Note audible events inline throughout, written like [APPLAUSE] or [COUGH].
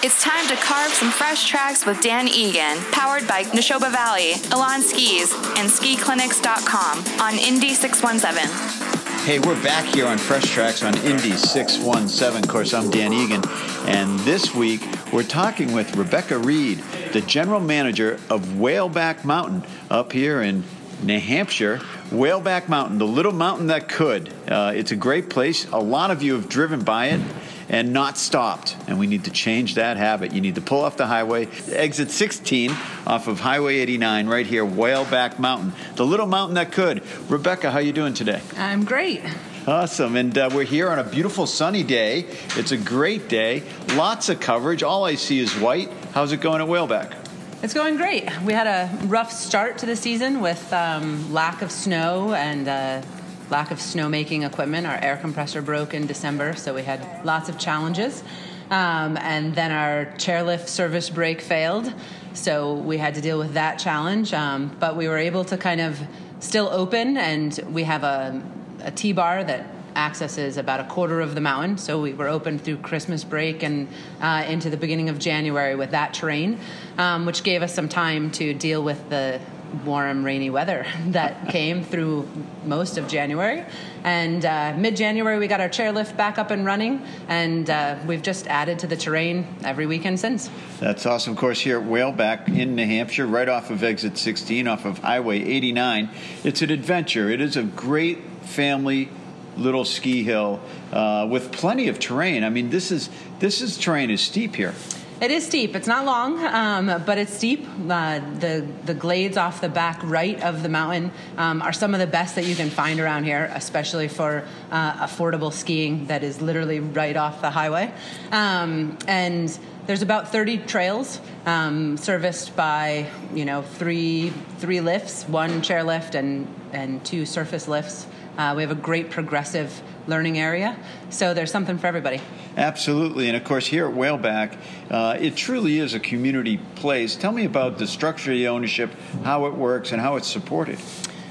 It's time to carve some fresh tracks with Dan Egan, powered by Nashoba Valley, Elan Skis, and SkiClinics.com on Indy 617. Hey, we're back here on Fresh Tracks on Indy 617. Of course, I'm Dan Egan, and this week we're talking with Rebecca Reed, the general manager of Whaleback Mountain up here in New Hampshire. Whaleback Mountain, the little mountain that could. Uh, it's a great place. A lot of you have driven by it and not stopped. And we need to change that habit. You need to pull off the highway, exit 16 off of Highway 89 right here, Whaleback Mountain, the little mountain that could. Rebecca, how are you doing today? I'm great. Awesome. And uh, we're here on a beautiful sunny day. It's a great day. Lots of coverage. All I see is white. How's it going at Whaleback? It's going great. We had a rough start to the season with um, lack of snow and uh, lack of snowmaking equipment. Our air compressor broke in December, so we had lots of challenges. Um, and then our chairlift service brake failed, so we had to deal with that challenge. Um, but we were able to kind of still open, and we have a, a T bar that accesses about a quarter of the mountain. So we were open through Christmas break and uh, into the beginning of January with that terrain, um, which gave us some time to deal with the warm, rainy weather [LAUGHS] that came through most of January. And uh, mid January, we got our chairlift back up and running, and uh, we've just added to the terrain every weekend since. That's awesome. Of course, here at Whaleback in New Hampshire, right off of exit 16, off of Highway 89, it's an adventure. It is a great family little ski hill uh, with plenty of terrain. I mean, this is this is terrain is steep here. It is steep. It's not long, um, but it's steep. Uh, the the glades off the back right of the mountain um, are some of the best that you can find around here, especially for uh, affordable skiing that is literally right off the highway. Um, and there's about 30 trails um, serviced by you know three three lifts, one chairlift and and two surface lifts. Uh, we have a great progressive learning area, so there's something for everybody. Absolutely, and of course, here at Whaleback, uh, it truly is a community place. Tell me about the structure of the ownership, how it works, and how it's supported.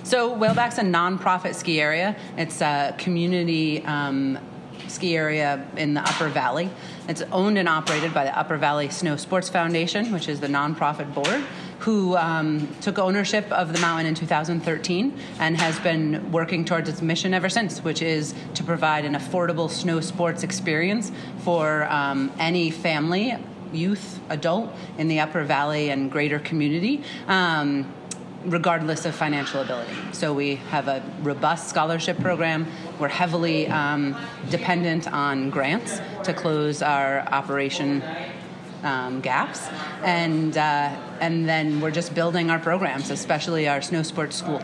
So, Whaleback's a nonprofit ski area. It's a community um, ski area in the Upper Valley. It's owned and operated by the Upper Valley Snow Sports Foundation, which is the nonprofit board who um, took ownership of the mountain in 2013 and has been working towards its mission ever since, which is to provide an affordable snow sports experience for um, any family, youth, adult in the Upper Valley and greater community. Um, regardless of financial ability. So we have a robust scholarship program. We're heavily um, dependent on grants to close our operation um, gaps, and uh, and then we're just building our programs, especially our snow sports school.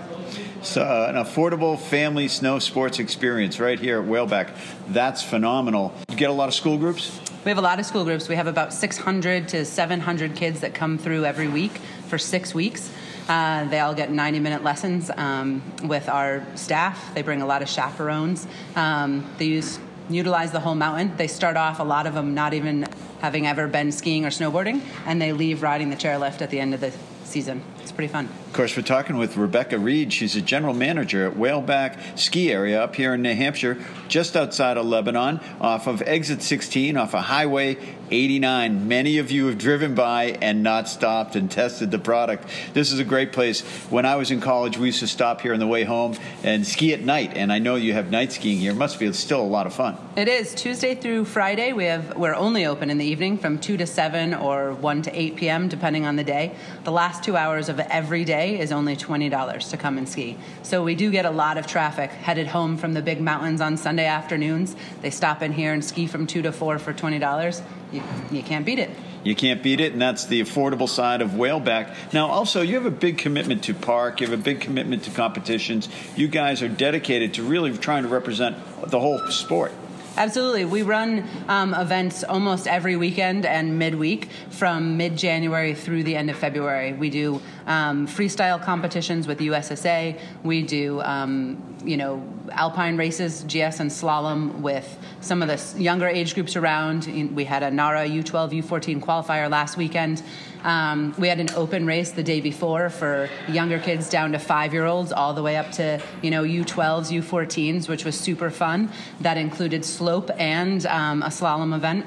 So, uh, an affordable family snow sports experience right here at Whaleback. That's phenomenal. You get a lot of school groups? We have a lot of school groups. We have about 600 to 700 kids that come through every week for six weeks. Uh, they all get 90 minute lessons um, with our staff. They bring a lot of chaperones. Um, they use utilize the whole mountain. They start off a lot of them not even having ever been skiing or snowboarding, and they leave riding the chairlift at the end of the season. It's pretty fun. Of course, we're talking with Rebecca Reed. She's a general manager at Whaleback Ski Area up here in New Hampshire, just outside of Lebanon, off of exit 16, off of Highway 89. Many of you have driven by and not stopped and tested the product. This is a great place. When I was in college, we used to stop here on the way home and ski at night. And I know you have night skiing here. It must be still a lot of fun. It is Tuesday through Friday. We have we're only open in the evening from two to seven or one to eight p.m. depending on the day. The last two hours of every day is only twenty dollars to come and ski. So we do get a lot of traffic headed home from the big mountains on Sunday afternoons. They stop in here and ski from two to four for twenty dollars you, you can't beat it. You can't beat it, and that's the affordable side of whaleback. Now, also, you have a big commitment to park. You have a big commitment to competitions. You guys are dedicated to really trying to represent the whole sport. Absolutely. We run um, events almost every weekend and midweek from mid January through the end of February. We do um, freestyle competitions with USSA. We do, um, you know, alpine races, GS and slalom with some of the younger age groups around. We had a NARA U12, U14 qualifier last weekend. Um, we had an open race the day before for younger kids down to five year olds, all the way up to you know U12s, U14s, which was super fun. That included slope and um, a slalom event.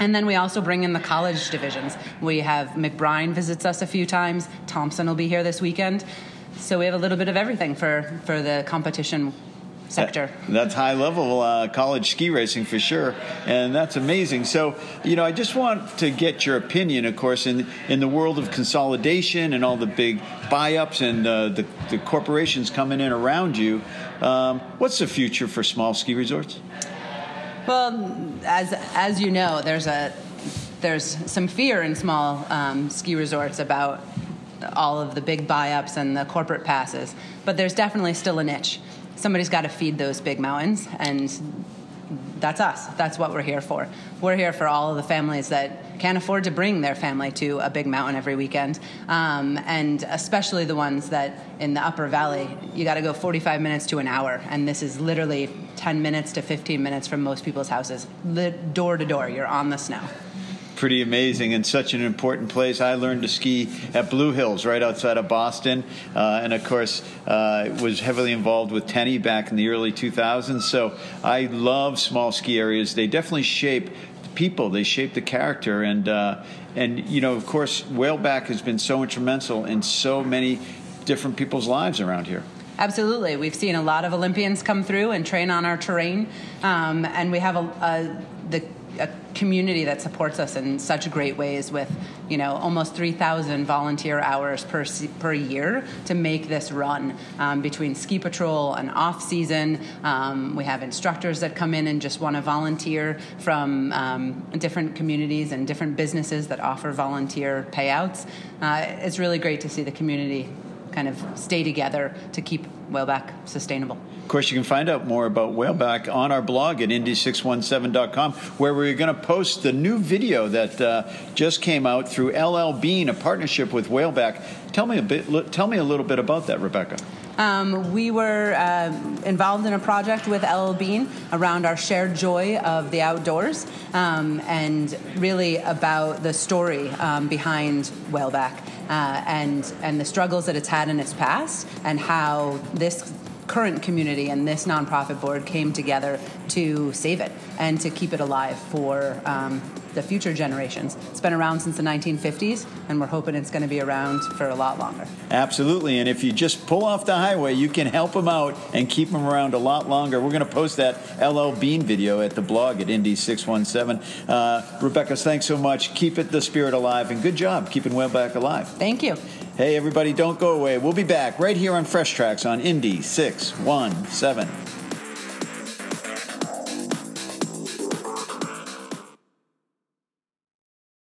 And then we also bring in the college divisions. We have McBrien visits us a few times. Thompson will be here this weekend. So we have a little bit of everything for, for the competition sector. That, [LAUGHS] that's high level uh, college ski racing for sure, and that's amazing. So, you know, I just want to get your opinion, of course, in in the world of consolidation and all the big buy-ups and uh, the, the corporations coming in around you. Um, what's the future for small ski resorts? Well, as as you know, there's a there's some fear in small um, ski resorts about all of the big buy-ups and the corporate passes, but there's definitely still a niche somebody's got to feed those big mountains and that's us. That's what we're here for. We're here for all of the families that can't afford to bring their family to a big mountain every weekend um, and especially the ones that in the upper valley you got to go 45 minutes to an hour and this is literally 10 minutes to 15 minutes from most people's houses. Door to door you're on the snow pretty amazing and such an important place. I learned to ski at Blue Hills right outside of Boston, uh, and of course uh, was heavily involved with Tenney back in the early 2000s. So I love small ski areas. They definitely shape the people. They shape the character, and uh, and you know of course Whaleback has been so instrumental in so many different people's lives around here. Absolutely. We've seen a lot of Olympians come through and train on our terrain, um, and we have a, a the a community that supports us in such great ways with you know almost 3000 volunteer hours per per year to make this run um, between ski patrol and off season. Um, we have instructors that come in and just want to volunteer from um, different communities and different businesses that offer volunteer payouts. Uh, it's really great to see the community kind of stay together to keep whaleback sustainable of course, you can find out more about Whaleback on our blog at indy617.com, where we're going to post the new video that uh, just came out through LL Bean, a partnership with Whaleback. Tell me a bit. Tell me a little bit about that, Rebecca. Um, we were uh, involved in a project with LL Bean around our shared joy of the outdoors um, and really about the story um, behind Whaleback uh, and, and the struggles that it's had in its past and how this current community and this nonprofit board came together to save it and to keep it alive for um, the future generations. It's been around since the 1950s, and we're hoping it's going to be around for a lot longer. Absolutely, and if you just pull off the highway, you can help them out and keep them around a lot longer. We're going to post that LL Bean video at the blog at Indy617. Uh, Rebecca, thanks so much. Keep it the spirit alive, and good job keeping Whaleback alive. Thank you. Hey, everybody, don't go away. We'll be back right here on Fresh Tracks on Indy 617.